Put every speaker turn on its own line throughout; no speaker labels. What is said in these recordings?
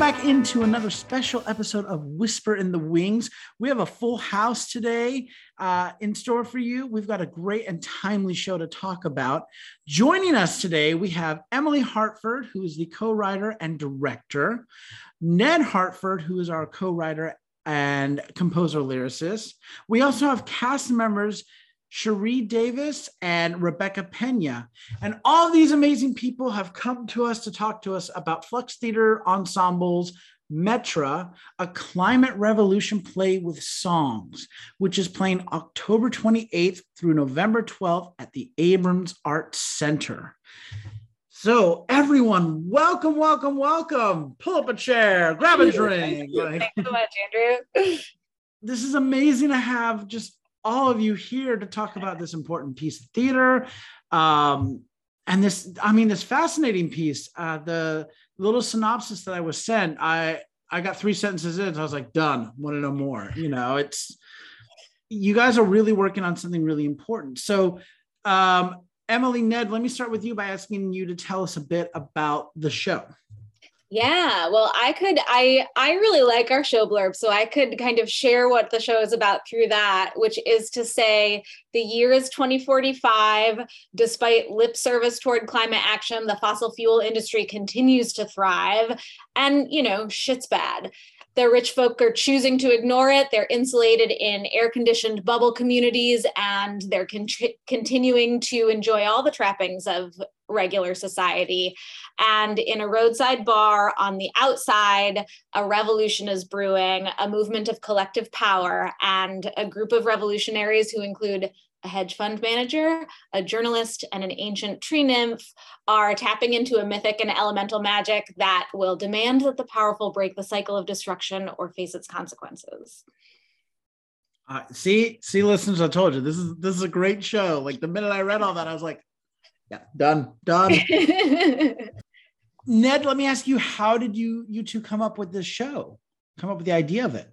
back into another special episode of Whisper in the Wings. We have a full house today uh, in store for you. We've got a great and timely show to talk about. Joining us today, we have Emily Hartford, who is the co writer and director, Ned Hartford, who is our co writer and composer lyricist. We also have cast members Cherrye Davis, and Rebecca Pena. And all these amazing people have come to us to talk to us about Flux Theater Ensemble's Metra, a climate revolution play with songs, which is playing October 28th through November 12th at the Abrons Art Center. So, everyone, welcome, welcome, welcome. Pull up a chair, grab a drink.
Thanks so much, Andrew.
This is amazing to have just all of you here to talk about this important piece of theater. Um, and this, I mean, this fascinating piece, uh, the little synopsis that I was sent, I, I got three sentences in, so I was like, done, want to know more. You know, it's, you guys are really working on something really important. So, um, Emily, Ned, let me start with you by asking you to tell us a bit about the show.
Yeah, well, I could I I really like our show blurb, so I could kind of share what the show is about through that, which is to say the year is 2045. Despite lip service toward climate action, the fossil fuel industry continues to thrive and, you know, shit's bad. The rich folk are choosing to ignore it. They're insulated in air conditioned bubble communities and they're con- continuing to enjoy all the trappings of regular society. And in a roadside bar on the outside, a revolution is brewing, a movement of collective power, and a group of revolutionaries who include a hedge fund manager, a journalist, and an ancient tree nymph are tapping into a mythic and elemental magic that will demand that the powerful break the cycle of destruction or face its consequences.
Uh, see, see, listeners, I told you this is this is a great show. Like the minute I read all that, I was like, yeah, done, done. Ned, let me ask you, how did you you two come up with this show? Come up with the idea of it?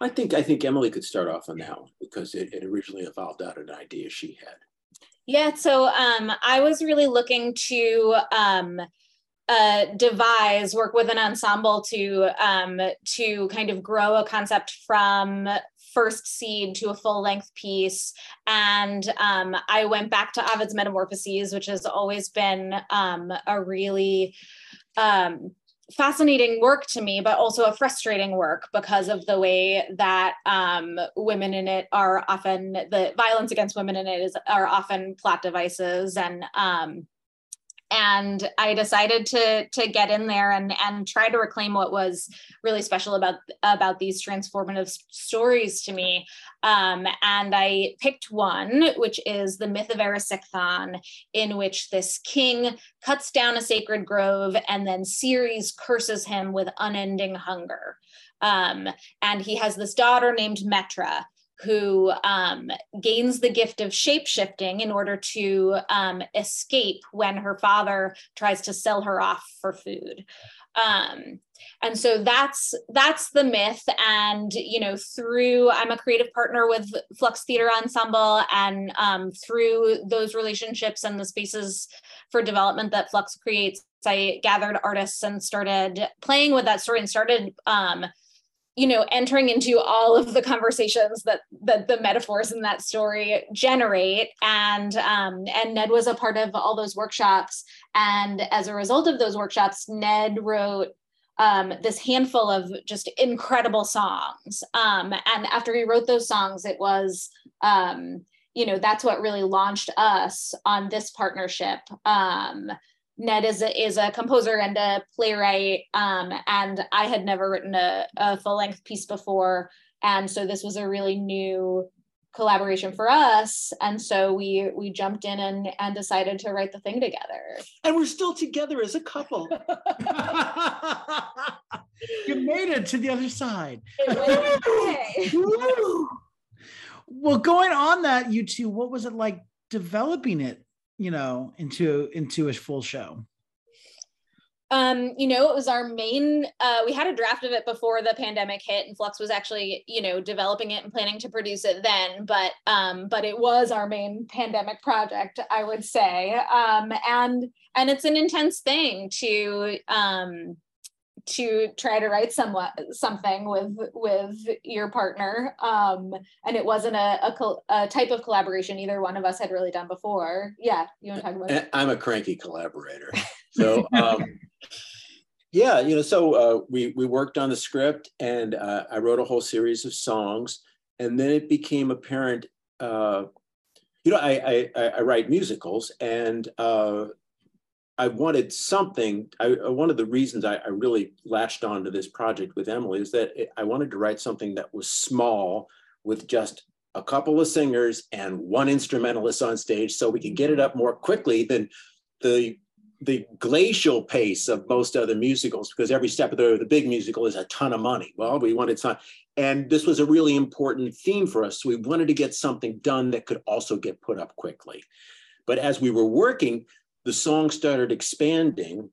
I think I think Emily could start off on that one because it, it originally evolved out of an idea she had.
Yeah, so um, I was really looking to um, uh, devise, work with an ensemble to um, to kind of grow a concept from first seed to a full length piece. And um, I went back to Ovid's Metamorphoses, which has always been um, a really um, fascinating work to me, but also a frustrating work because of the way that um, women in it are often the violence against women in it is are often plot devices and um, and I decided to to get in there and and try to reclaim what was really special about about these transformative stories to me. Um, and I picked one, which is the myth of Erysichthon, in which this king cuts down a sacred grove and then Ceres curses him with unending hunger. Um, and he has this daughter named Metra who um, gains the gift of shape shifting in order to um, escape when her father tries to sell her off for food. Um, and so that's that's the myth and you know through i'm a creative partner with flux theater ensemble and um, through those relationships and the spaces for development that flux creates i gathered artists and started playing with that story and started um, you know entering into all of the conversations that that the metaphors in that story generate. And um, and ned was a part of all those workshops. And as a result of those workshops ned wrote um, this handful of just incredible songs. Um, and after he wrote those songs it was um, you know that's what really launched us on this partnership. Um, Ned is a, is a composer and a playwright, um, and I had never written a, a full length piece before, and so this was a really new collaboration for us and so we we jumped in and and decided to write the thing together.
And we're still together as a couple.
You made it to the other side. Well going on that you two what was it like developing it you know into into a full show?
Um you know it was our main uh we had a draft of it before the pandemic hit and flux was actually you know developing it and planning to produce it then but um but it was our main pandemic project i would say. Um and and it's an intense thing to um to try to write somewhat something with with your partner. Um and it wasn't a, a, a, type of collaboration either one of us had really done before. Yeah you want to talk about it?
I'm a cranky collaborator. So um yeah you know so uh, we we worked on the script and uh, i wrote a whole series of songs. And then it became apparent uh, you know I, I i write musicals and uh I wanted something. I, uh, one of the reasons I, I, really latched onto this project with Emily is that it, I wanted to write something that was small with just a couple of singers and one instrumentalist on stage so we could get it up more quickly than the the glacial pace of most other musicals because every step of the, the big musical is a ton of money. Well, we wanted some, and this was a really important theme for us. So we wanted to get something done that could also get put up quickly. But as we were working, the song started expanding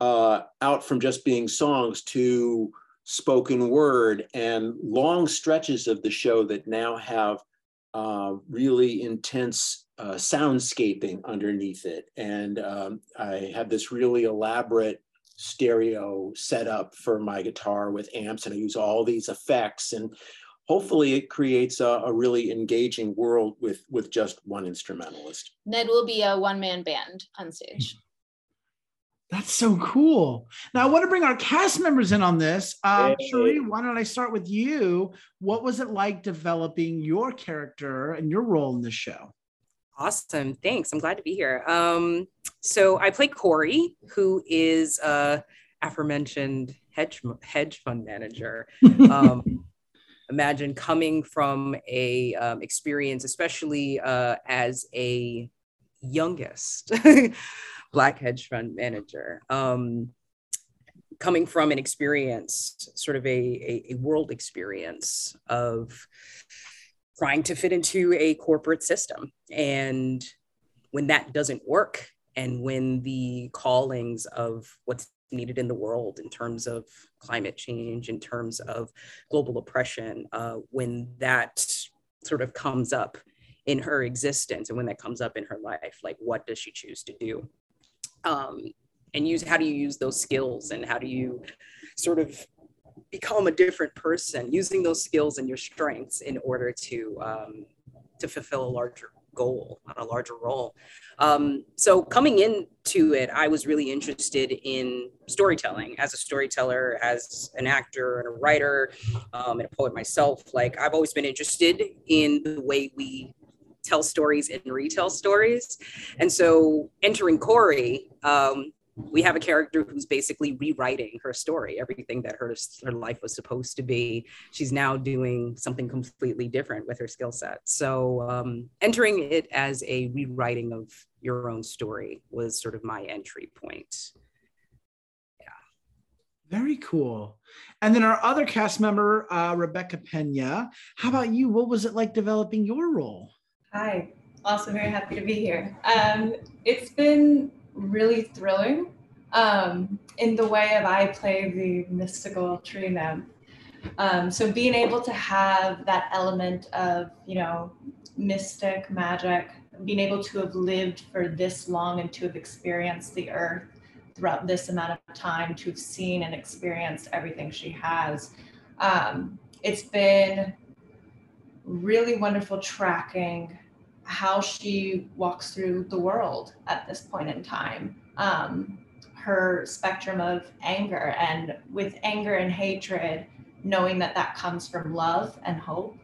uh, out from just being songs to spoken word and long stretches of the show that now have uh, really intense uh, soundscaping underneath it. And um, I have this really elaborate stereo setup for my guitar with amps, and I use all these effects. And hopefully it creates a, a, really engaging world with with just one instrumentalist.
Ned will be a one-man band on stage.
That's so cool. Now i want to bring our cast members in on this. Um, hey. Cherrye, why don't i start with you? What was it like developing your character and your role in the show?
Awesome thanks. I'm glad to be here. Um, so i play corey who is a aforementioned hedge hedge fund manager. Um, imagine coming from a um, experience, especially uh, as a youngest black hedge fund manager, um, coming from an experience, sort of a, a, a world experience of trying to fit into a corporate system. And when that doesn't work, and when the callings of what's needed in the world in terms of climate change, in terms of global oppression, uh, when that sort of comes up in her existence and when that comes up in her life, like what does she choose to do? Um, and use how do you use those skills and how do you sort of become a different person using those skills and your strengths in order to um, to fulfill a larger goal, on a larger role. Um, so coming into it, I was really interested in storytelling as a storyteller, as an actor and a writer, um, and a poet myself. Like I've always been interested in the way we tell stories and retell stories. And so entering Corey, um, we have a character who's basically rewriting her story everything that her her life was supposed to be. She's now doing something completely different with her skill set. So um, entering it as a rewriting of your own story was sort of my entry point.
Yeah. Very cool. And then our other cast member uh, rebecca pena. How about you? What was it like developing your role?
Hi. Also very happy to be here. Um, it's been really thrilling um, in the way of I play the mystical tree nymph. Um, so being able to have that element of, you know, mystic magic, being able to have lived for this long and to have experienced the earth throughout this amount of time, to have seen and experienced everything she has. Um, it's been really wonderful tracking how she walks through the world at this point in time. Um, her spectrum of anger, and with anger and hatred, knowing that that comes from love and hope,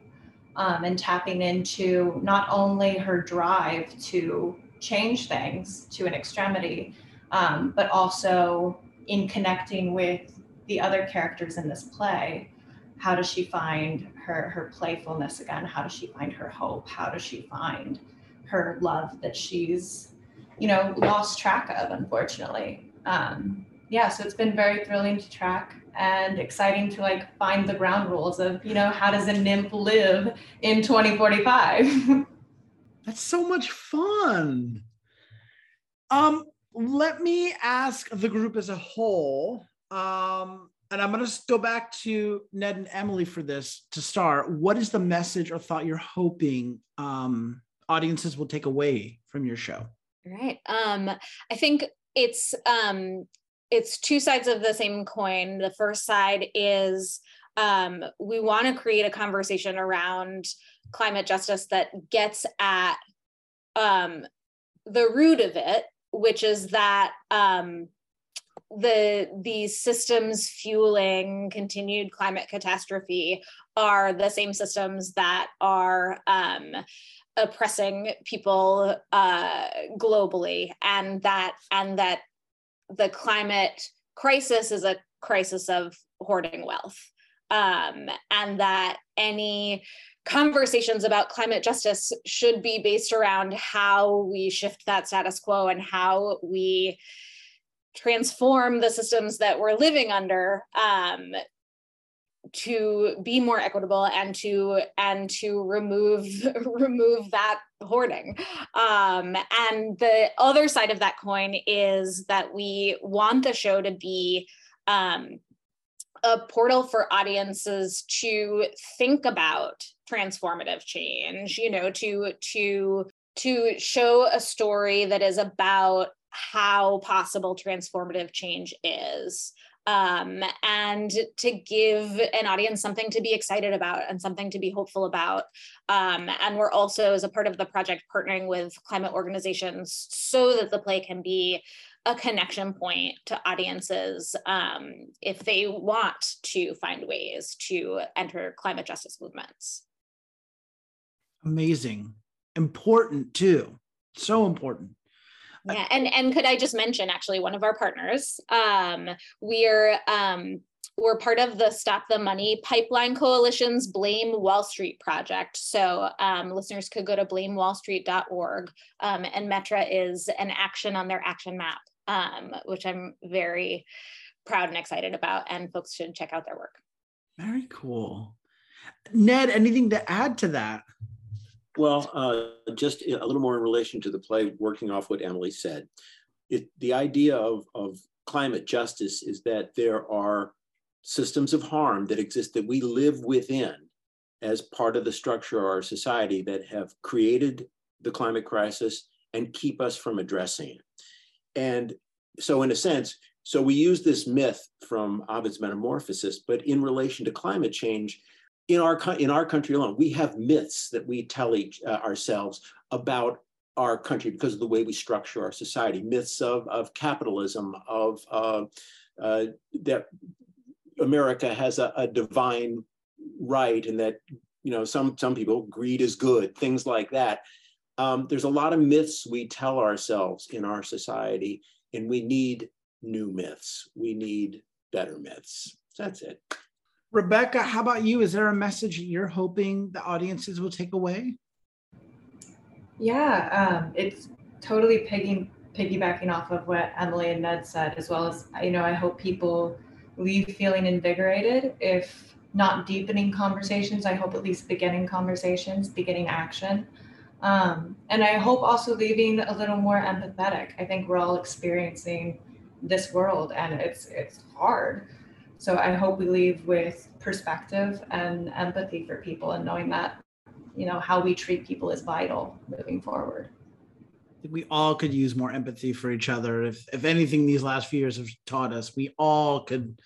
um, and tapping into not only her drive to change things to an extremity, um, but also in connecting with the other characters in this play how does she find her her playfulness again? How does she find her hope? How does she find her love that she's you know lost track of unfortunately? Um, yeah so it's been very thrilling to track and exciting to like find the ground rules of you know how does a nymph live in 2045
that's so much fun. Um let me ask the group as a whole um and I'm going to go back to Ned and Emily for this to start. What is the message or thought you're hoping um, audiences will take away from your show?
Right. Um, I think it's um, it's two sides of the same coin. The first side is um, we want to create a conversation around climate justice that gets at um, the root of it, which is that um, the these systems fueling continued climate catastrophe are the same systems that are um, oppressing people uh, globally, and that and that the climate crisis is a crisis of hoarding wealth, um, and that any conversations about climate justice should be based around how we shift that status quo and how we transform the systems that we're living under um, to be more equitable and to and to remove remove that hoarding. Um, and the other side of that coin is that we want the show to be um, a portal for audiences to think about transformative change you know to to to show a story that is about how possible transformative change is um, and to give an audience something to be excited about and something to be hopeful about. Um, and we're also, as a part of the project, partnering with climate organizations so that the play can be a connection point to audiences um, if they want to find ways to enter climate justice movements.
Amazing. Important too. So important.
Yeah, and and could I just mention actually one of our partners? Um, we're um, we're part of the Stop the Money Pipeline Coalition's Blame Wall Street project. So um, listeners could go to blamewallstreet.org, um, and Metra is an action on their action map, um, which I'm very proud and excited about, and folks should check out their work.
Very cool. Ned, anything to add to that?
Well, uh, just a little more in relation to the play, working off what Emily said. It, the idea of, of climate justice is that there are systems of harm that exist that we live within as part of the structure of our society that have created the climate crisis and keep us from addressing it. And so, in a sense, so we use this myth from Ovid's Metamorphosis, but in relation to climate change, in our in our country alone, we have myths that we tell each uh, ourselves about our country because of the way we structure our society. Myths of of capitalism, of uh, uh, that America has a, a, divine right, and that you know some some people greed is good, things like that. Um, there's a lot of myths we tell ourselves in our society, and we need new myths. We need better myths. that's it.
Rebecca, how about you? Is there a message you're hoping the audiences will take away?
Yeah, um, it's totally piggy, piggybacking off of what Emily and Ned said, as well as, you know, I hope people leave feeling invigorated. If not deepening conversations, I hope at least beginning conversations, beginning action. Um, and I hope also leaving a little more empathetic. I think we're all experiencing this world and it's it's hard. So I hope we leave with perspective and empathy for people and knowing that, you know, how we treat people is vital moving forward.
I think We all could use more empathy for each other. If if anything these last few years have taught us, we all could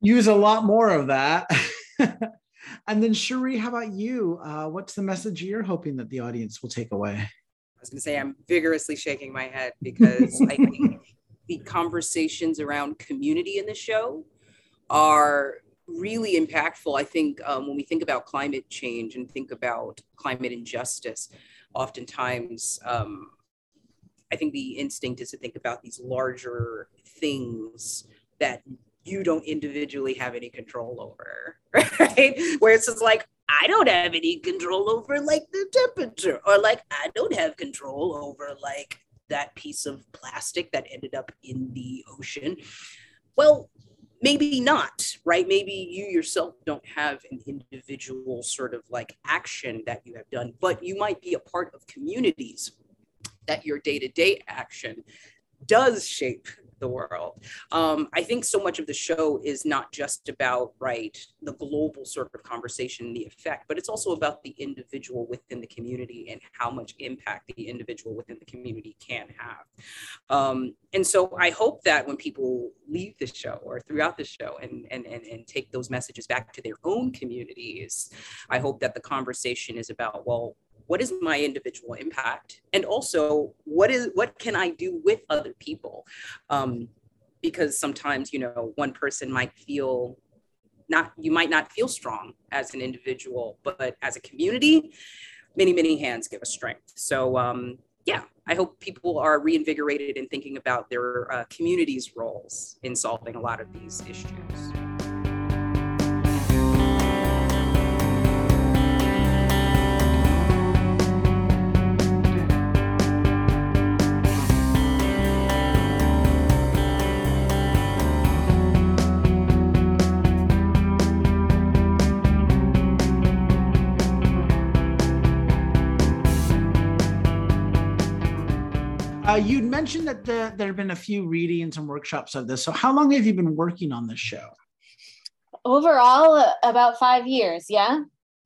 use a lot more of that. and then Cherrye, how about you? Uh, what's the message you're hoping that the audience will take away?
I was going to say I'm vigorously shaking my head because I think the conversations around community in the show are really impactful. I think um, when we think about climate change and think about climate injustice, oftentimes um, I think the instinct is to think about these larger things that you don't individually have any control over, right? Where it's just like, I don't have any control over like the temperature, or like, I don't have control over like that piece of plastic that ended up in the ocean. Well, maybe not right? Maybe you yourself don't have an individual sort of like action that you have done but you might be a part of communities that your day-to-day action does shape the world. Um, I think so much of the show is not just about right the global sort of conversation, the effect, but it's also about the individual within the community and how much impact the individual within the community can have. Um, and so I hope that when people leave the show or throughout the show and, and, and, and take those messages back to their own communities, I hope that the conversation is about, well, what is my individual impact? And also what is what can i do with other people? Um, because sometimes you know one person might feel not you might not feel strong as an individual but as a community many many hands give us strength. So um, yeah i hope people are reinvigorated in thinking about their uh, communities roles in solving a lot of these issues
Uh, you'd mentioned that the, there have been a few readings and workshops of this. So, how long have you been working on this show?
Overall, uh, about five years. Yeah,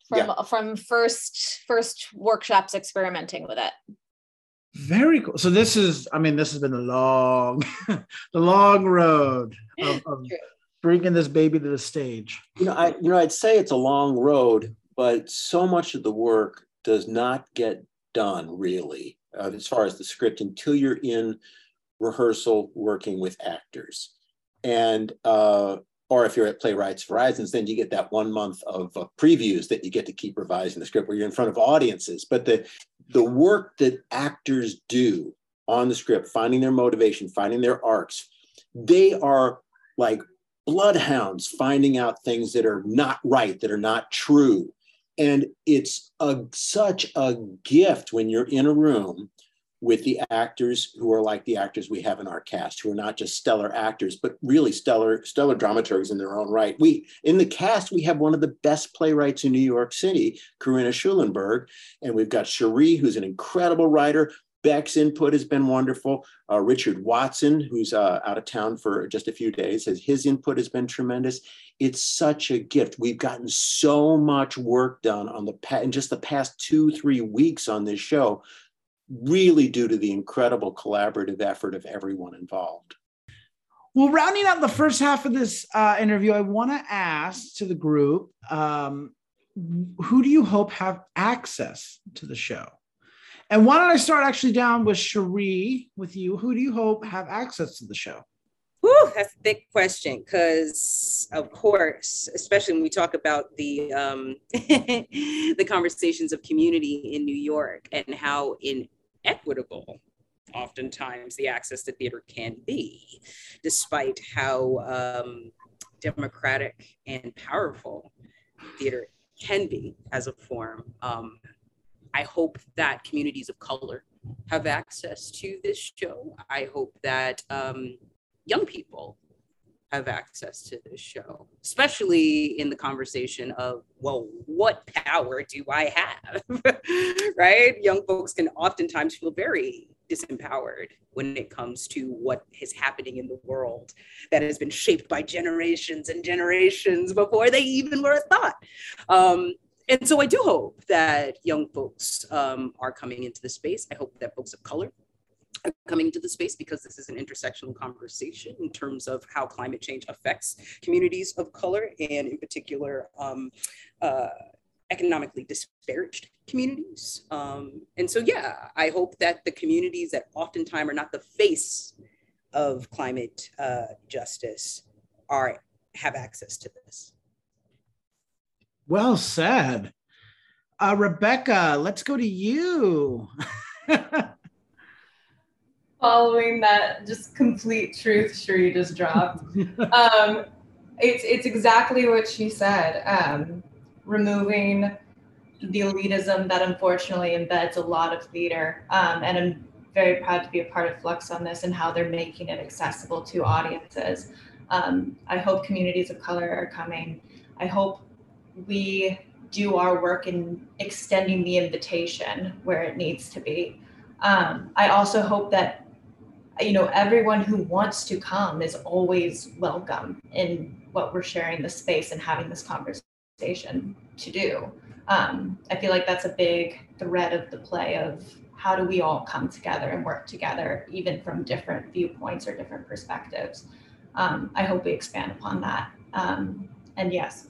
from yeah. from first first workshops experimenting with it.
Very cool. So this is, I mean, this has been a long, the long road of, of bringing this baby to the stage.
You know, I you know I'd say it's a long road, but so much of the work does not get done really uh, as far as the script until you're in rehearsal working with actors. And, uh, or if you're at Playwrights Horizons, then you get that one month of uh, previews that you get to keep revising the script where you're in front of audiences. But the, the work that actors do on the script, finding their motivation, finding their arcs, they are like bloodhounds finding out things that are not right, that are not true and it's a, such a gift when you're in a room with the actors who are like the actors we have in our cast, who are not just stellar actors, but really stellar, stellar dramaturgs in their own right. We in the cast, we have one of the best playwrights in New York City, Karina Schulenberg, and we've got Cherrye, who's an incredible writer. Beck's input has been wonderful. Uh, Richard Watson, who's uh, out of town for just a few days, his input has been tremendous. It's such a gift. We've gotten so much work done on the in just the past two three weeks on this show, really due to the incredible collaborative effort of everyone involved.
Well, rounding out the first half of this uh, interview, I want to ask to the group, um, who do you hope have access to the show? And why don't I start actually down with Cherrye with you? Who do you hope have access to the show?
Whew, that's a big question because, of course, especially when we talk about the um, the conversations of community in New York and how inequitable oftentimes the access to theater can be, despite how um, democratic and powerful theater can be as a form. Um, I hope that communities of color have access to this show. I hope that um, young people have access to this show, especially in the conversation of, well, what power do I have? right? Young folks can oftentimes feel very disempowered when it comes to what is happening in the world that has been shaped by generations and generations before they even were a thought. Um, and so I do hope that young folks um, are coming into the space. I hope that folks of color are coming into the space because this is an intersectional conversation in terms of how climate change affects communities of color and in particular um, uh, economically disparaged communities. Um, and so, yeah, I hope that the communities that oftentimes are not the face of climate uh, justice are have access to this.
Well said. Uh, Rebecca, let's go to you.
Following that just complete truth Cherrye just dropped. um, it's, it's exactly what she said. Um, removing the elitism that unfortunately embeds a lot of theater. Um, and I'm very proud to be a part of Flux on this and how they're making it accessible to audiences. Um, I hope communities of color are coming. I hope we do our work in extending the invitation where it needs to be. Um, I also hope that you know, everyone who wants to come is always welcome in what we're sharing the space and having this conversation to do. Um, I feel like that's a big thread of the play of how do we all come together and work together, even from different viewpoints or different perspectives. Um, I hope we expand upon that. Um, and yes,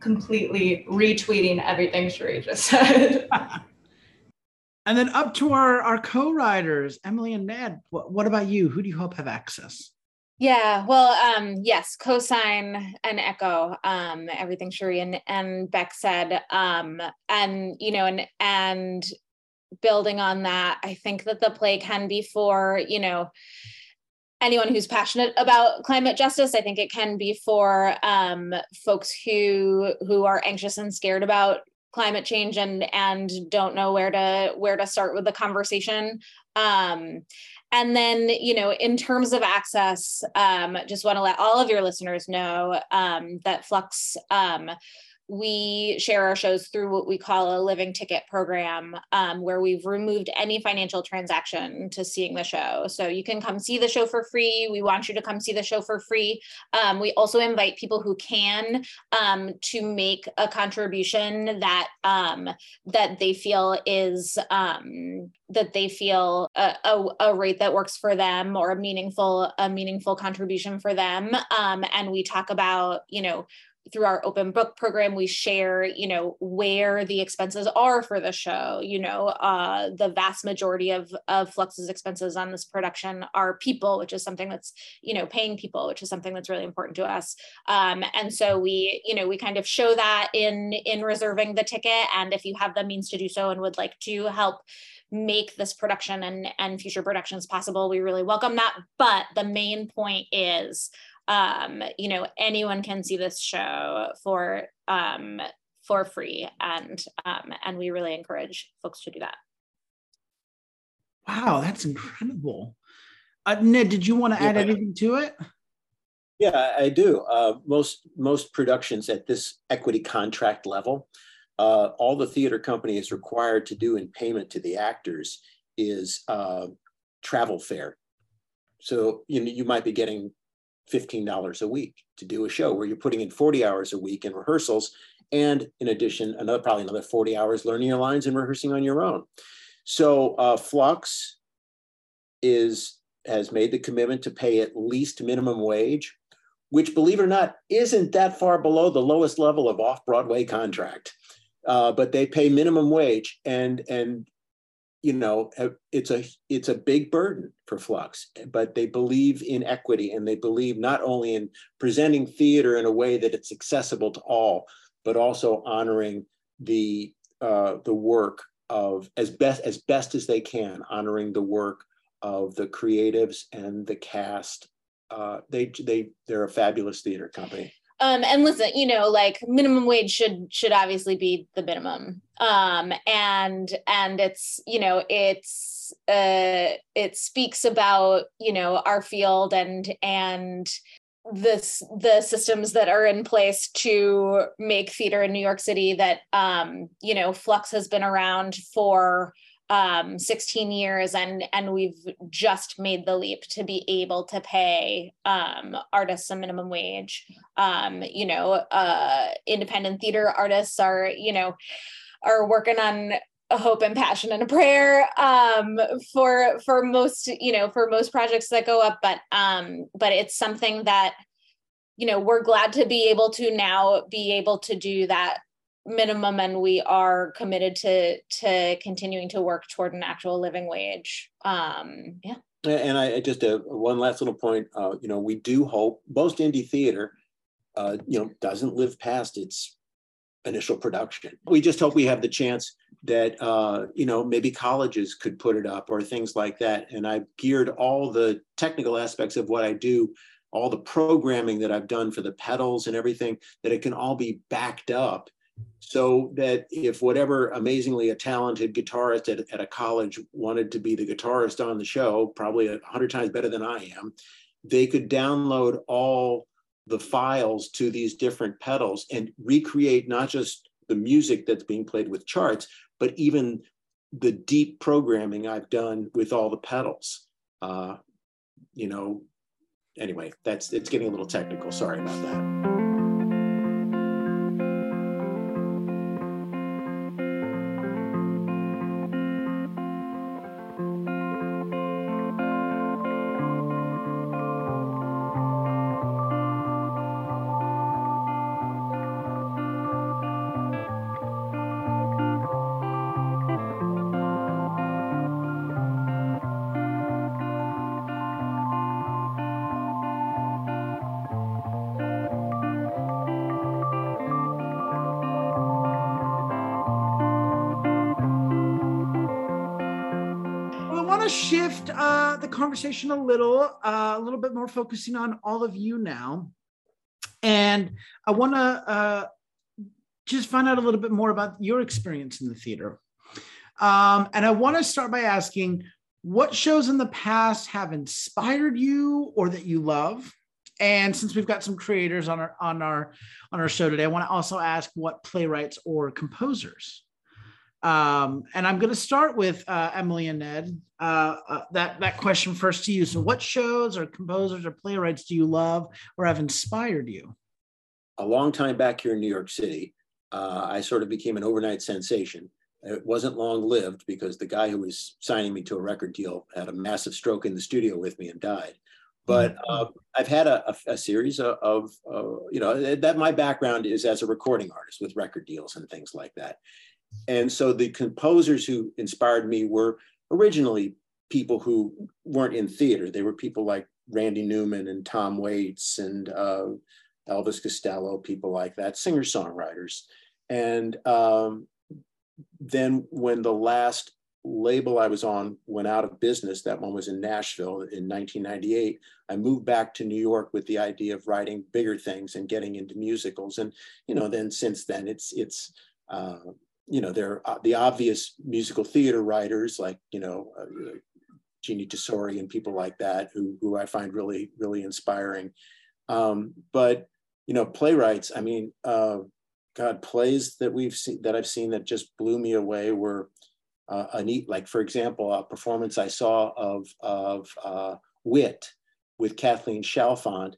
completely retweeting everything Cherrye just said.
and then up to our, our co-writers, Emily and Ned. What, what about you? Who do you hope have access?
Yeah, well, um, yes, cosign and echo um, everything Cherrye and, and Beck said. Um, and, you know, and, and building on that, I think that the play can be for, you know, anyone who's passionate about climate justice. I think it can be for um, folks who who are anxious and scared about climate change and and don't know where to where to start with the conversation. Um, and then, you know, in terms of access, um, just want to let all of your listeners know um, that Flux um, we share our shows through what we call a living ticket program, um, where we've removed any financial transaction to seeing the show. So you can come see the show for free. We want you to come see the show for free. Um, we also invite people who can um, to make a contribution that um, that they feel is um, that they feel a, a, a, rate that works for them or a meaningful a meaningful contribution for them. Um, and we talk about you know through our open book program we share you know where the expenses are for the show you know uh, the vast majority of of flux's expenses on this production are people which is something that's you know paying people which is something that's really important to us. Um, and so we you know we kind of show that in in reserving the ticket. And if you have the means to do so and would like to help make this production and and future productions possible we really welcome that. But the main point is um, you know, anyone can see this show for um, for free, and um, and we really encourage folks to do that.
Wow, that's incredible. Uh, Ned, did you want to add anything to it?
Yeah, I do. Uh, most most productions at this equity contract level, uh, all the theater company is required to do in payment to the actors is uh, travel fare. So you know you might be getting $15 a week to do a show where you're putting in 40 hours a week in rehearsals and in addition another probably another 40 hours learning your lines and rehearsing on your own. So uh, flux is has made the commitment to pay at least minimum wage which believe it or not isn't that far below the lowest level of off-broadway contract. Uh, but they pay minimum wage and and you know it's a it's a big burden for flux but they believe in equity and they believe not only in presenting theater in a way that it's accessible to all but also honoring the uh, the work of as best as best as they can honoring the work of the creatives and the cast. Uh, they they they're a fabulous theater company
um, and listen, you know, like minimum wage should should obviously be the minimum. Um, and and it's you know it's uh, it speaks about you know our field and and this the systems that are in place to make theater in New York City that um, you know Flux has been around for um, 16 years and and we've just made the leap to be able to pay um, artists a minimum wage. Um, you know uh, independent theater artists are you know are working on a hope and passion and a prayer um, for for most you know for most projects that go up but um but it's something that you know we're glad to be able to now be able to do that minimum and we are committed to to continuing to work toward an actual living wage. Um yeah.
And i just uh, one last little point uh, you know we do hope most indie theater uh, you know doesn't live past its initial production. We just hope we have the chance that uh, you know maybe colleges could put it up or things like that. And i've geared all the technical aspects of what i do all the programming that i've done for the pedals and everything that it can all be backed up so that if whatever amazingly a talented guitarist at, at a college wanted to be the guitarist on the show, probably a hundred times better than I am, they could download all the files to these different pedals and recreate not just the music that's being played with charts, but even the deep programming I've done with all the pedals. Uh, you know, anyway, that's it's getting a little technical. Sorry about that.
To shift uh, the conversation a little, uh, a little bit more focusing on all of you now. And I want to uh, just find out a little bit more about your experience in the theater. Um, and I want to start by asking what shows in the past have inspired you or that you love? And since we've got some creators on our on our on our show today, I want to also ask what playwrights or composers um, and I'm going to start with uh, Emily and Ned. Uh, uh, that that question first to you. So, what shows or composers or playwrights do you love or have inspired you?
A long time back here in New York City, uh, I sort of became an overnight sensation. It wasn't long lived because the guy who was signing me to a record deal had a massive stroke in the studio with me and died. But mm-hmm. uh, I've had a, a, a series of, of uh, you know, that my background is as a recording artist with record deals and things like that. And so the composers who inspired me were originally people who weren't in theater. They were people like Randy Newman and Tom Waits and uh, Elvis Costello, people like that, singer songwriters. And um, then when the last label I was on went out of business, that one was in Nashville in 1998, I moved back to New York with the idea of writing bigger things and getting into musicals. And, you know, then since then it's, it's, uh, you know, there are the obvious musical theater writers like, you know, uh, Jeanine Tesori and people like that who, who I find really, really inspiring. Um, but, you know, playwrights, I mean, uh, God, plays that we've seen, that I've seen that just blew me away were uh, a neat, like, for example, a performance I saw of, of uh, Wit with Kathleen Chalfant.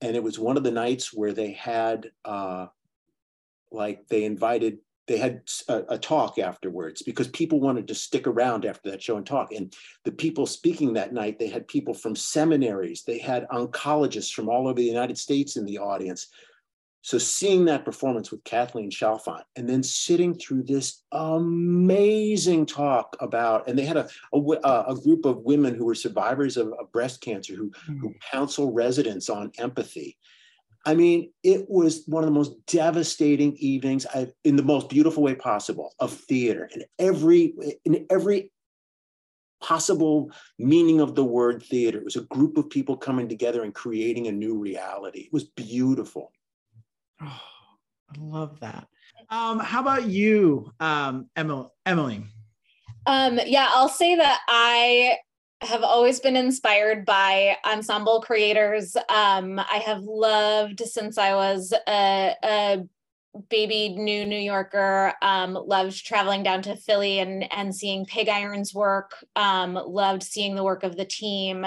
And it was one of the nights where they had, uh, like, they invited they had a, a, talk afterwards because people wanted to stick around after that show and talk. And the people speaking that night, they had people from seminaries, they had oncologists from all over the United States in the audience. So seeing that performance with Kathleen Chalfant and then sitting through this amazing talk about, and they had a, a, a group of women who were survivors of, of breast cancer who, mm-hmm. who counsel residents on empathy I mean, it was one of the most devastating evenings I've, in the most beautiful way possible of theater in every in every possible meaning of the word theater. It was a group of people coming together and creating a new reality. It was beautiful.
Oh, I love that. Um, how about you, um, Emily?
Um, yeah, I'll say that I have always been inspired by ensemble creators. Um, I have loved since I was a, a baby new New Yorker, um, loved traveling down to Philly and, and seeing Pig Iron's work, um, loved seeing the work of the team.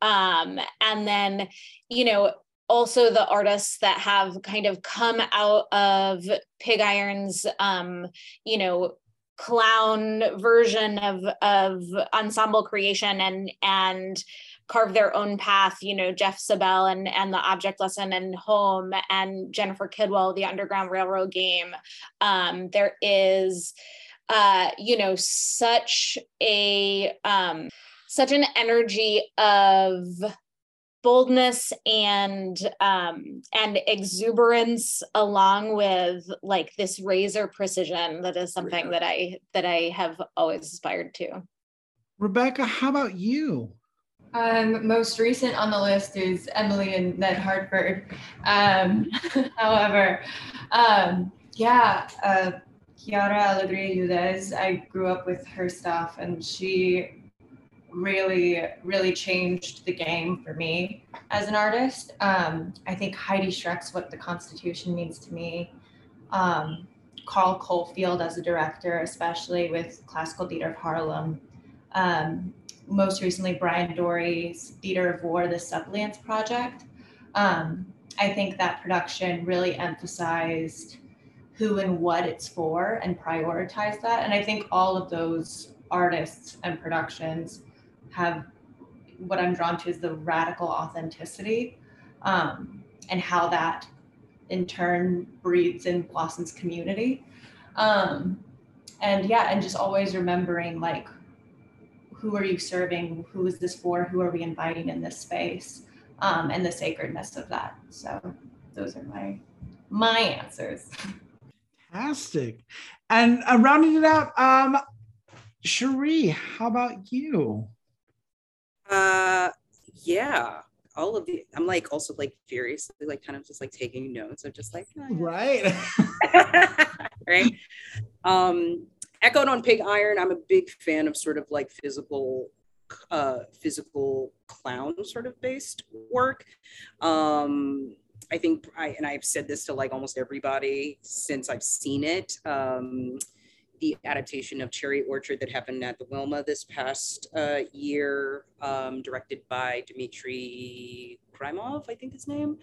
Um, and then, you know, also the artists that have kind of come out of Pig Iron's, um, you know, clown version of of ensemble creation and and carve their own path you know Geoff Sobelle and and the object lesson and home and jennifer kidwell the underground railroad game. Um, there is uh, you know such a um, such an energy of boldness and um and exuberance along with like this razor precision that is something that i that i have always aspired to.
Rebecca how about you?
Um, most recent on the list is Emily and Ned Hartford. Um, however, um, yeah, uh, Quiara Alegria Hudes, I grew up with her stuff and she really, really changed the game for me as an artist. Um, I think Heidi Schreck's What the Constitution Means to Me. Um, Carl Cofield as a director, especially with Classical Theater of Harlem. Um, most recently Bryan Doerries's Theater of War, the Suppliants Project. Um, I think that production really emphasized who and what it's for and prioritized that. And I think all of those artists and productions have what I'm drawn to is the radical authenticity um, and how that in turn breeds and blossoms community. Um, and yeah, and just always remembering like, who are you serving? Who is this for? Who are we inviting in this space? Um, and the sacredness of that. So those are my my answers.
Fantastic. And uh, rounding it out, um, Cherrye, how about you?
Uh, yeah, all of the. I'm like also like furiously like kind of just like taking notes. I'm just like oh, yeah.
right,
right. Um, echoed on Pig Iron. I'm a big fan of sort of like physical, uh, physical clown sort of based work. Um, I think I and I've said this to like almost everybody since I've seen it. Um, the adaptation of Cherry Orchard that happened at the Wilma this past uh, year, um, directed by Dmitry Krymov, I think his name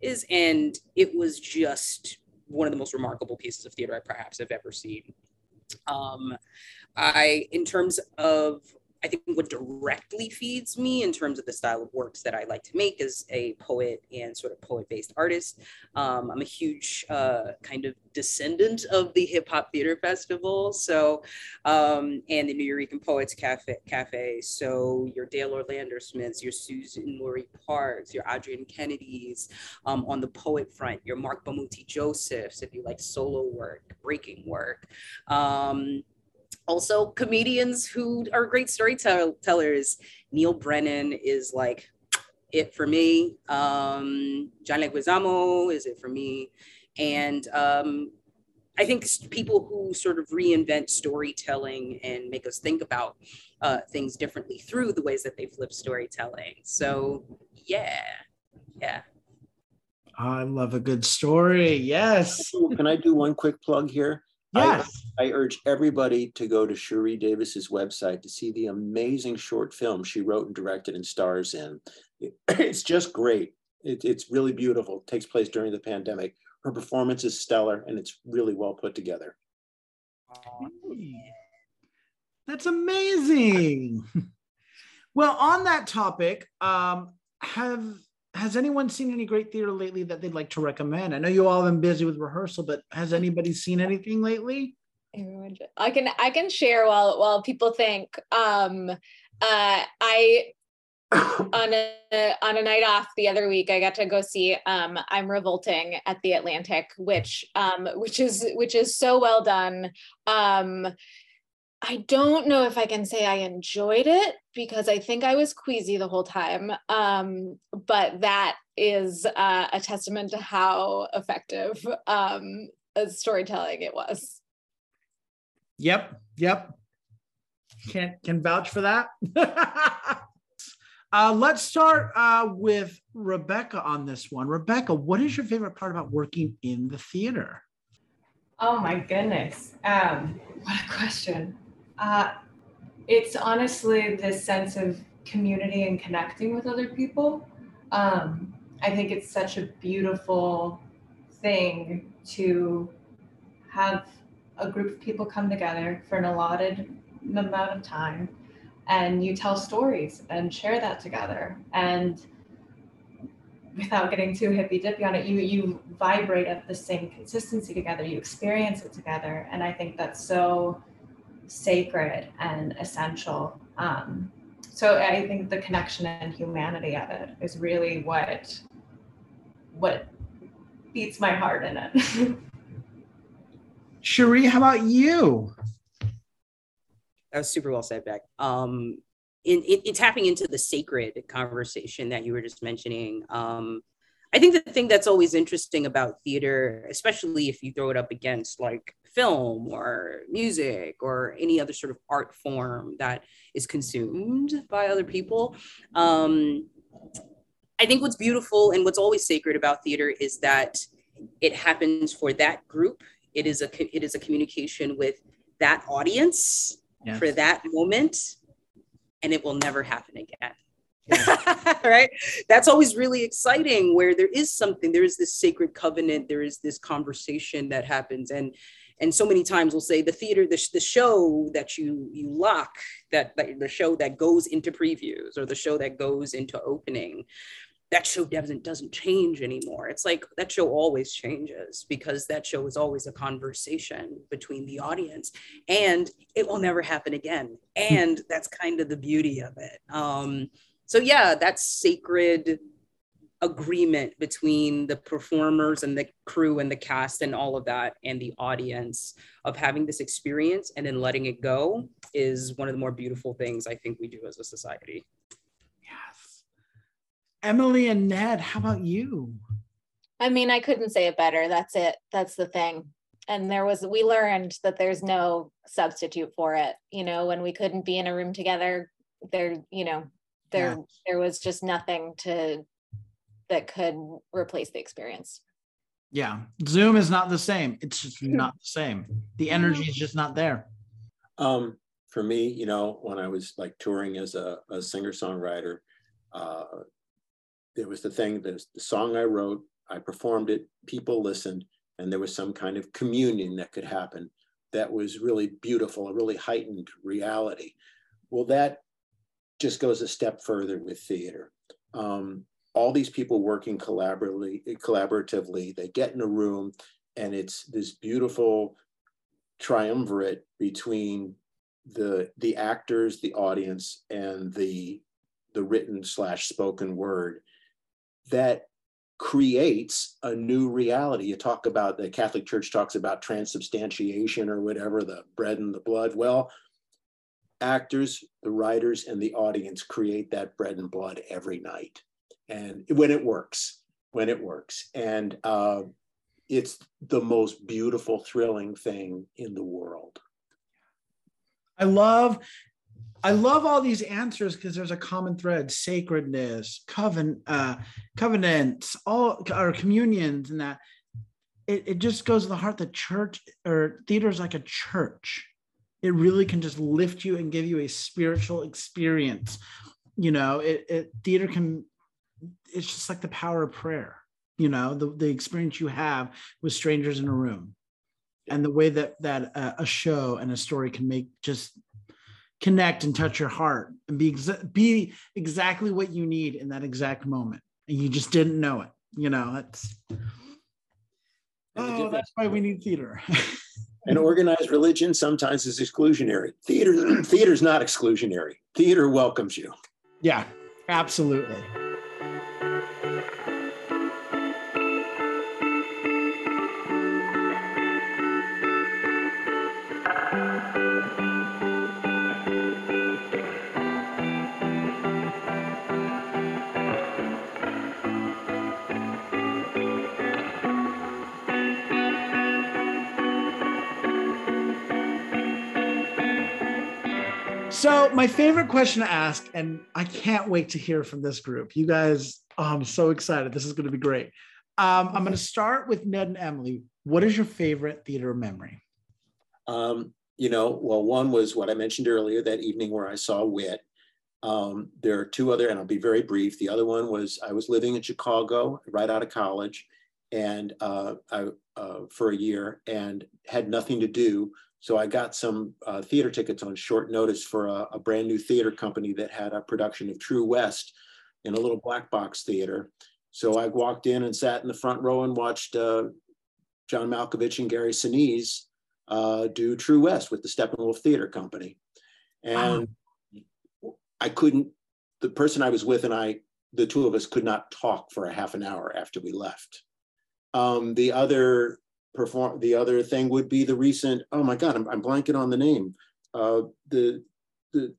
is, and it was just one of the most remarkable pieces of theater I perhaps have ever seen. Um, I, in terms of I think what directly feeds me in terms of the style of works that I like to make as a poet and sort of poet based artist. Um, I'm a huge uh, kind of descendant of the Hip Hop Theater Festival. So, um, and the Nuyorican Poets Cafe, Cafe. So, your Dael Orlandersmiths, your Suzan-Lori Parks, your Adrienne Kennedys um, on the poet front, your Marc Bamuthi Josephs, if you like solo work, breaking work. Um, also comedians who are great storytellers. Neal Brennan is like it for me. Um, John Leguizamo is it for me. And um, I think people who sort of reinvent storytelling and make us think about uh, things differently through the ways that they flip storytelling. So, yeah, yeah.
I love a good story. Yes.
Can I do one quick plug here?
Yes.
I, I, urge everybody to go to Cherrye Davis's website to see the amazing short film she wrote and directed and stars in. It, it's just great. It, it's really beautiful. It takes place during the pandemic. Her performance is stellar and it's really well put together.
That's amazing. well, on that topic, um, have has anyone seen any great theater lately that they'd like to recommend? I know you all have been busy with rehearsal, but has anybody seen anything lately?
I can I can share while while people think. Um, uh, I on a on a night off the other week, I got to go see um, I'm Revolting at the Atlantic, which um, which is which is so well done. Um, I don't know if I can say I enjoyed it because I think I was queasy the whole time. Um, but that is uh, a testament to how effective um, storytelling it was.
Yep, yep. Can can vouch for that. uh, let's start uh, with Rebecca on this one. Rebecca, what is your favorite part about working in the theater?
Oh my goodness. Um, what a question. Uh, it's honestly this sense of community and connecting with other people. Um, I think it's such a beautiful thing to have a group of people come together for an allotted amount of time and you tell stories and share that together and without getting too hippy dippy on it you you vibrate at the same consistency together you experience it together and i think that's so sacred and essential. Um, so I think the connection and humanity of it is really what what beats my heart in it.
Cherrye, how about you?
That was super well said, Beck. Um, in, in, in, tapping into the sacred conversation that you were just mentioning, um, I think the thing that's always interesting about theater, especially if you throw it up against like film or music or any other sort of art form that is consumed by other people, um, I think what's beautiful and what's always sacred about theater is that it happens for that group. It is a it is a communication with that audience yes. for that moment and it will never happen again. right? That's always really exciting where there is something, there is this sacred covenant, there is this conversation that happens. And and so many times we'll say the theater, the, the show that you you lock, that, that the show that goes into previews or the show that goes into opening, that show doesn't doesn't change anymore. It's like that show always changes because that show is always a conversation between the audience, and it will never happen again. And that's kind of the beauty of it. Um, so yeah, that's sacred agreement between the performers and the crew and the cast and all of that and the audience of having this experience and then letting it go is one of the more beautiful things I think we do as a society.
Yes. Emily and Ned, how about you?
I mean, I couldn't say it better. That's it. That's the thing. And there was, we learned that there's no substitute for it. You know, when we couldn't be in a room together, there, you know, there, yeah. there was just nothing to that could replace the experience.
Yeah. Zoom is not the same. It's just not the same. The energy is just not there.
Um, for me, you know, when I was like touring as a, a singer songwriter, uh, there was the thing that the song I wrote, I performed it, people listened, and there was some kind of communion that could happen that was really beautiful, a really heightened reality. Well, that just goes a step further with theater. Um, all these people working collaboratively, collaboratively, they get in a room and it's this beautiful triumvirate between the the actors, the audience, and the the written slash spoken word that creates a new reality. You talk about the Catholic Church talks about transubstantiation or whatever, the bread and the blood. Well, actors, the writers, and the audience create that bread and blood every night and when it works, when it works. And uh, it's the most beautiful, thrilling thing in the world.
I love I love all these answers because there's a common thread: sacredness, covenant, uh, covenants, all our communions, and that. It, it just goes to the heart. The church or theater is like a church. It really can just lift you and give you a spiritual experience. You know, it, it theater can it's just like the power of prayer you know the, the experience you have with strangers in a room and the way that that uh, a show and a story can make just connect and touch your heart and be exa- be exactly what you need in that exact moment. And you just didn't know it you know that's oh that's why we need theater.
And organized religion sometimes is exclusionary. Theater theater is not exclusionary. Theater welcomes you.
Yeah absolutely So, my favorite question to ask, and I can't wait to hear from this group. You guys, oh, I'm so excited. This is going to be great. Um, I'm going to start with Ned and Emily. What is your favorite theater memory?
Um, you know, well, one was what I mentioned earlier that evening where I saw Wit. Um, there are two other, and I'll be very brief. The other one was I was living in Chicago right out of college, and uh, I uh, for a year, and had nothing to do. So I got some uh, theater tickets on short notice for a, a, brand new theater company that had a production of True West in a little black box theater. So I walked in and sat in the front row and watched uh, John Malkovich and Gary Sinise uh, do True West with the Steppenwolf Theater Company. And wow. I couldn't, the person I was with and I, the two of us could not talk for a half an hour after we left. Um, the other perform the other thing would be the recent oh my god i'm, I'm blanking on the name uh, the the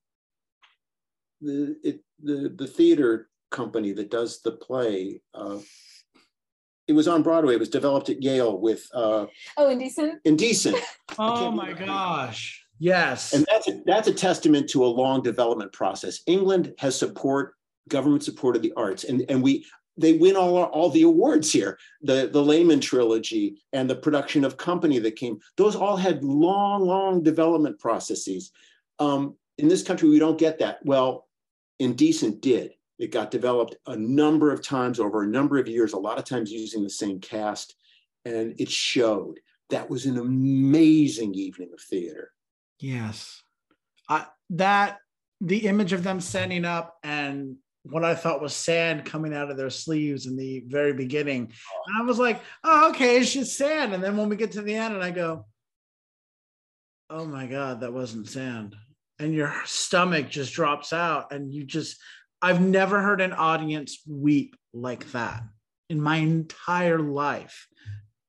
the it, the the theater company that does the play uh, it was on broadway it was developed at yale with uh,
oh indecent?
Indecent.
Oh my gosh yes.
And that's a, that's a testament to a long development process. England has support government support of the arts and and we they win all, all the awards here. The, the Lehman trilogy and the production of Company that came, those all had long, long development processes. Um, in this country, we don't get that. Well, Indecent did. It got developed a number of times over a number of years, a lot of times using the same cast, and it showed. That was an amazing evening of theater.
Yes. I, that the image of them standing up and what I thought was sand coming out of their sleeves in the very beginning. Oh. And I was like, oh, okay, it's just sand. And then when we get to the end, and I go, oh my God, that wasn't sand. And your stomach just drops out. And you just, I've never heard an audience weep like that in my entire life.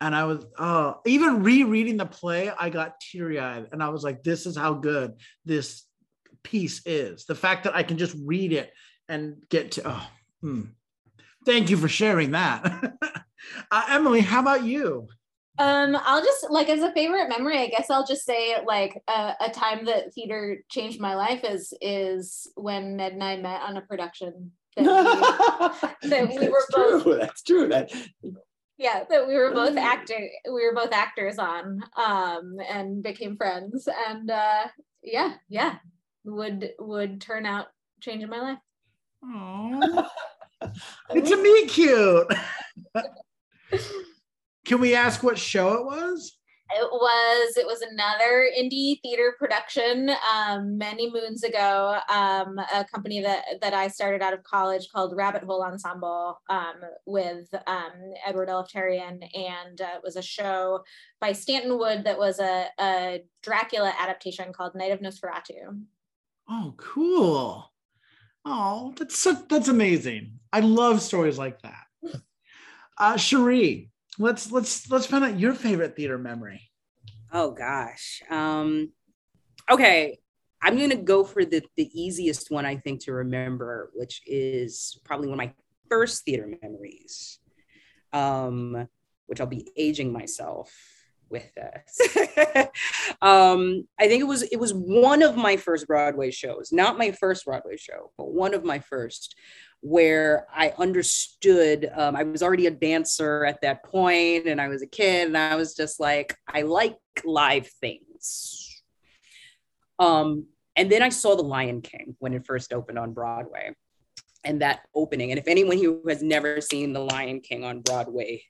And I was, oh, even rereading the play, I got teary eyed. And I was like, this is how good this piece is. The fact that I can just read it and get to, oh, hmm. thank you for sharing that. uh, Emily, how about you?
Um, I'll just like as a favorite memory, I guess I'll just say like a, a time that theater changed my life is is when Ned and I met on a production that we, that we were both.
True. That's true. That
yeah that we were both acting we were both actors on um and became friends and uh yeah yeah would would turn out changing my life
Aww. it's a me cute. Can we ask what show it was?
It was it was another indie theater production um, many moons ago um, a company that that i started out of college called rabbit hole ensemble um, with um, edward elefterion and uh, it was a show by stanton wood that was a, a dracula adaptation called night of nosferatu.
Oh cool oh that's so, that's amazing i love stories like that uh cherrye let's let's let's find out your favorite theater memory
Oh gosh. Um, okay, I'm gonna go for the the easiest one I think to remember, which is probably one of my first theater memories. Um, which I'll be aging myself with us. um, I think it was it was one of my first Broadway shows, not my first Broadway show, but one of my first, where I understood. Um, I was already a dancer at that point, and I was a kid, and I was just like, I like live things. Um, and then I saw The Lion King when it first opened on Broadway, and that opening. And if anyone who has never seen The Lion King on Broadway,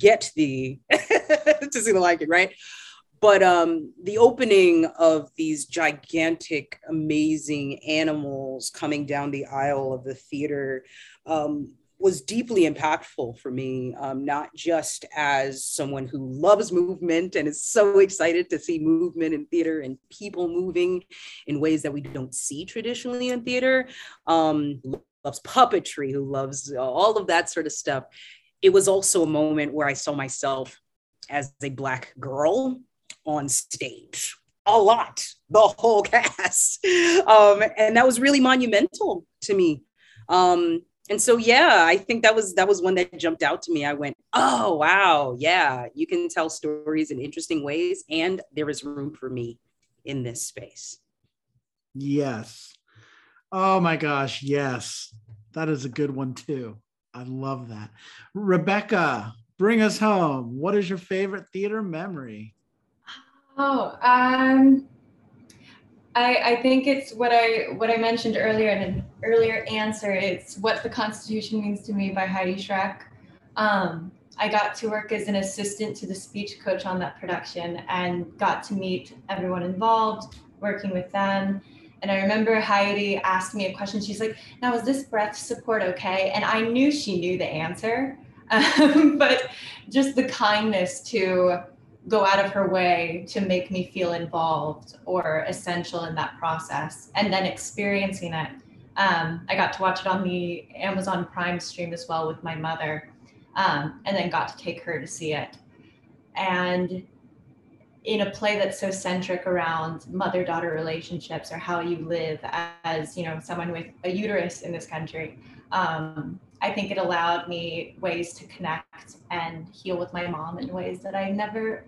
get the to see The Lion King, right? but um, the opening of these gigantic, amazing animals coming down the aisle of the theater um, was deeply impactful for me, um, not just as someone who loves movement and is so excited to see movement in theater and people moving in ways that we don't see traditionally in theater, um, loves puppetry, who loves all of that sort of stuff. It was also a moment where I saw myself as a Black girl on stage a lot, the whole cast. Um, and that was really monumental to me. Um, and so yeah, I think that was that was one that jumped out to me. I went, oh wow, yeah, you can tell stories in interesting ways, and there is room for me in this space.
Yes. Oh my gosh, yes. That is a good one too. I love that. Rebecca, bring us home. What is your favorite theater memory?
Oh, um, I, I think it's what I what I mentioned earlier in an earlier answer. It's what the Constitution means to me by Heidi Schreck. Um, I got to work as an assistant to the speech coach on that production and got to meet everyone involved, working with them. And I remember Heidi asked me a question. She's like, "Now is this breath support okay?" And I knew she knew the answer, um, but just the kindness to go out of her way to make me feel involved or essential in that process and then experiencing it um, i got to watch it on the amazon prime stream as well with my mother um, and then got to take her to see it and in a play that's so centric around mother daughter relationships or how you live as you know someone with a uterus in this country um, i think it allowed me ways to connect and heal with my mom in ways that i never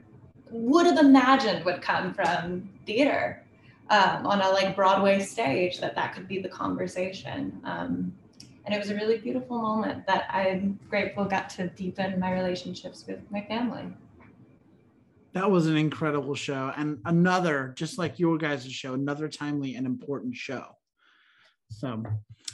would have imagined would come from theater um, on a like Broadway stage that that could be the conversation. Um, and it was a really beautiful moment that I'm grateful got to deepen my relationships with my family.
That was an incredible show and another, just like your guys' show, another timely and important show. So,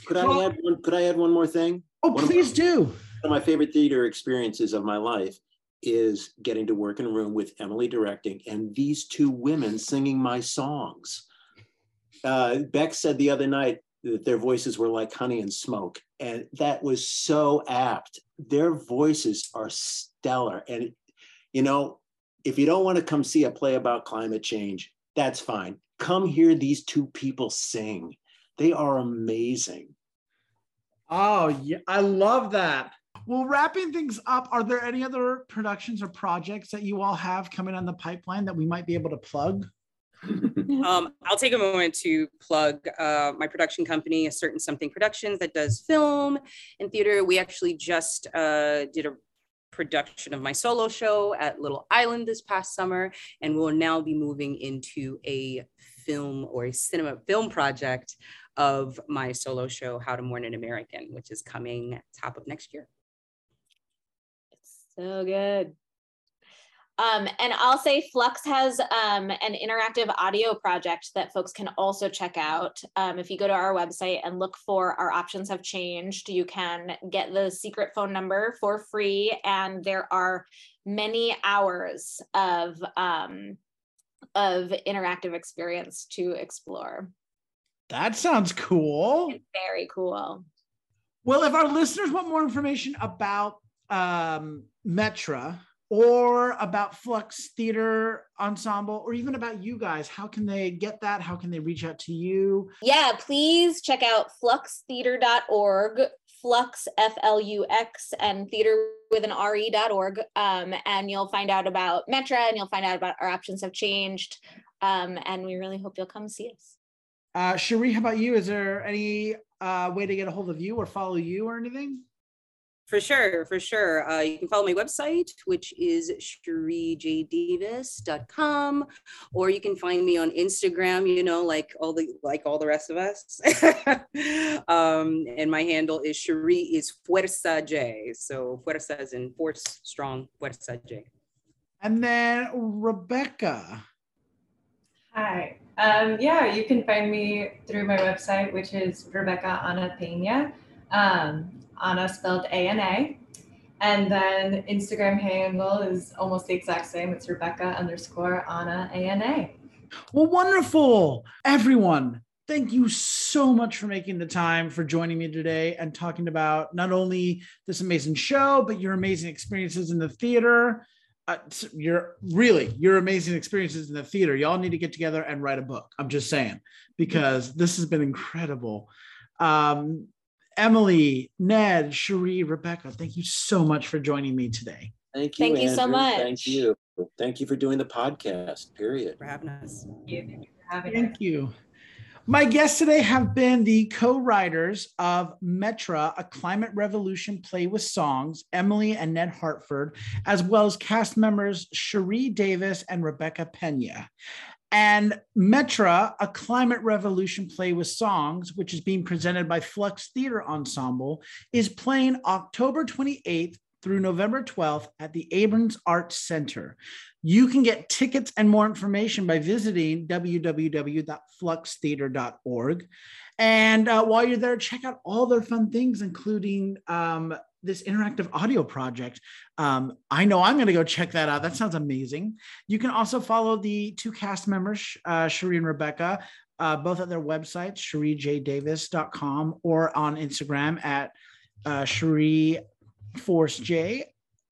could I well, add one? Could I add one more thing?
Oh, one please
my,
do.
One of my favorite theater experiences of my life is getting to work in a room with Emily directing and these two women singing my songs. Uh, Beck said the other night that their voices were like honey and smoke, and that was so apt. Their voices are stellar, and you know, if you don't want to come see a play about climate change, that's fine. Come hear these two people sing. They are amazing.
Oh, yeah, I love that. Well, wrapping things up, are there any other productions or projects that you all have coming on the pipeline that we might be able to plug?
um, I'll take a moment to plug uh, my production company, A Certain Something Productions, that does film and theater. We actually just uh, did a production of my solo show at Little Island this past summer, and we'll now be moving into a film or a cinema film project of my solo show, How to Mourn an American, which is coming top of next year.
It's so good. Um, and I'll say Flux has um, an interactive audio project that folks can also check out. Um, if you go to our website and look for Our Options Have Changed, you can get the secret phone number for free. And there are many hours of, um, of interactive experience to explore.
That sounds cool.
It's very cool.
Well, if our listeners want more information about um, Metra, or about Flux Theater Ensemble, or even about you guys, how can they get that? How can they reach out to you?
Yeah, please check out fluxtheatre.org, flux, F L U X, and theater with an re.org. Um, and you'll find out about Metra and you'll find out about our options have changed. Um, and we really hope you'll come see us.
Uh, Cherrye, how about you? Is there any uh, way to get a hold of you or follow you or anything?
For sure, for sure. Uh, you can follow my website, which is cherryeJdavis.com, or you can find me on Instagram, you know, like all the like all the rest of us. um, and my handle is Cherrye is Fuerza J. So Fuerza is in force, strong, Fuerza J.
And then Rebecca.
Hi. Um, yeah, you can find me through my website, which is Rebecca Ana Pena. Um, Ana spelled A N A. And then Instagram handle is almost the exact same. It's Rebecca underscore Ana A N A.
Well, wonderful. Everyone, thank you so much for making the time for joining me today and talking about not only this amazing show, but your amazing experiences in the theater. Uh, your really your amazing experiences in the theater. Y'all need to get together and write a book. I'm just saying because this has been incredible. Um, Emily, Ned, Cherrye, Rebecca, thank you so much for joining me today.
Thank you.
Thank
Andrew.
you so much.
Thank you. Thank you for doing the podcast, period.
For having us.
Thank you.
Thank you. My guests today have been the co writers of Metra, a climate revolution play with songs, Emily and Ned Hartford, as well as cast members Cherrye Davis and Rebecca Pena. And Metra, a climate revolution play with songs, which is being presented by Flux Theater Ensemble, is playing October 28th through November 12th at the Abrons Arts Center. You can get tickets and more information by visiting www.fluxtheatre.org. And uh, while you're there, check out all their fun things, including um, this interactive audio project. Um, I know I'm going to go check that out. That sounds amazing. You can also follow the two cast members, uh, and Rebecca, uh, both at their websites, cherryeJdavis.com or on Instagram at uh, Force J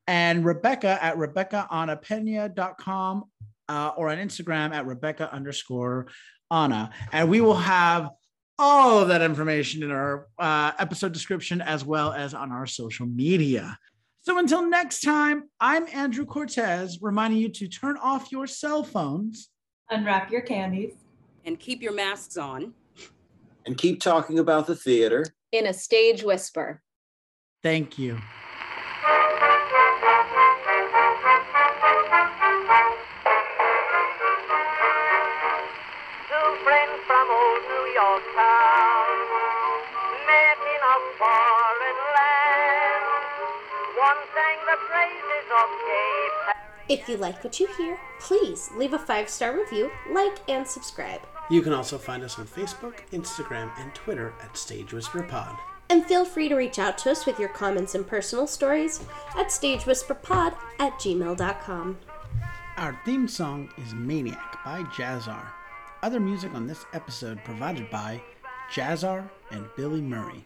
and Rebecca at RebeccaAnaPena.com uh, or on Instagram at Rebecca underscore Ana. And we will have all of that information in our uh, episode description as well as on our social media. So until next time, I'm Andrew Cortez, reminding you to turn off your cell phones,
unwrap your candies,
and keep your masks on.
And keep talking about the theater
in a stage whisper.
Thank you.
If you like what you hear, please leave a five star review, like, and subscribe.
You can also find us on Facebook, Instagram, and Twitter at Stage Whisper Pod.
And feel free to reach out to us with your comments and personal stories at stagewhisperpod at gmail.com.
Our theme song is Maniac by Jazzar. Other music on this episode provided by Jazzar and Billy Murray.